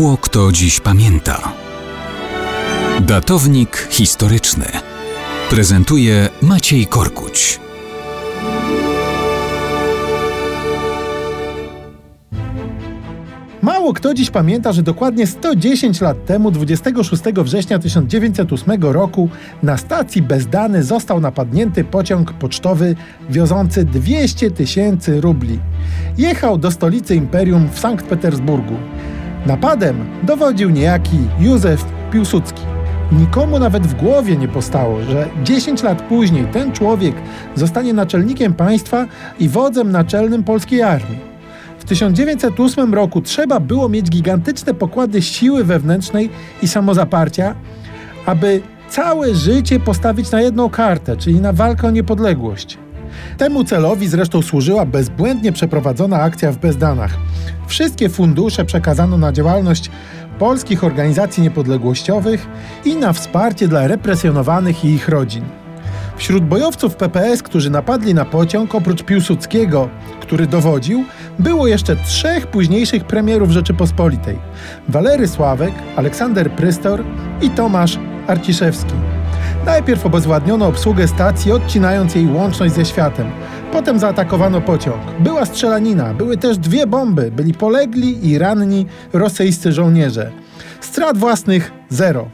Mało kto dziś pamięta. Datownik historyczny prezentuje Maciej Korkuć. Mało kto dziś pamięta, że dokładnie 110 lat temu, 26 września 1908 roku, na stacji Bezdany został napadnięty pociąg pocztowy wiozący 200 tysięcy rubli. Jechał do stolicy imperium w Sankt Petersburgu. Napadem dowodził niejaki Józef Piłsudski. Nikomu nawet w głowie nie postało, że 10 lat później ten człowiek zostanie naczelnikiem państwa i wodzem naczelnym polskiej armii. W 1908 roku trzeba było mieć gigantyczne pokłady siły wewnętrznej i samozaparcia, aby całe życie postawić na jedną kartę, czyli na walkę o niepodległość. Temu celowi zresztą służyła bezbłędnie przeprowadzona akcja w Bezdanach. Wszystkie fundusze przekazano na działalność polskich organizacji niepodległościowych i na wsparcie dla represjonowanych i ich rodzin. Wśród bojowców PPS, którzy napadli na pociąg, oprócz Piłsudskiego, który dowodził, było jeszcze trzech późniejszych premierów Rzeczypospolitej: Walery Sławek, Aleksander Prystor i Tomasz Arciszewski. Najpierw obezwładniono obsługę stacji, odcinając jej łączność ze światem. Potem zaatakowano pociąg. Była strzelanina, były też dwie bomby, byli polegli i ranni rosyjscy żołnierze. Strat własnych zero.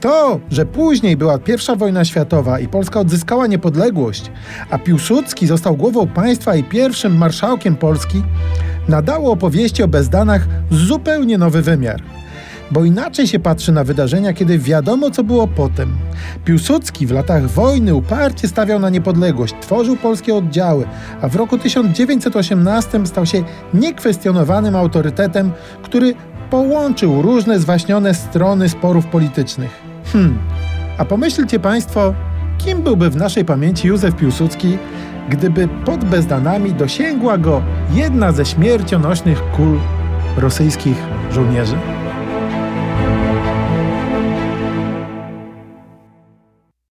To, że później była I wojna światowa i Polska odzyskała niepodległość, a Piłsudski został głową państwa i pierwszym marszałkiem Polski, nadało opowieści o bezdanach zupełnie nowy wymiar. Bo inaczej się patrzy na wydarzenia, kiedy wiadomo, co było potem. Piłsudski w latach wojny uparcie stawiał na niepodległość, tworzył polskie oddziały, a w roku 1918 stał się niekwestionowanym autorytetem, który połączył różne zwaśnione strony sporów politycznych. Hmm, a pomyślcie Państwo, kim byłby w naszej pamięci Józef Piłsudski, gdyby pod Bezdanami dosięgła go jedna ze śmiercionośnych kul rosyjskich żołnierzy?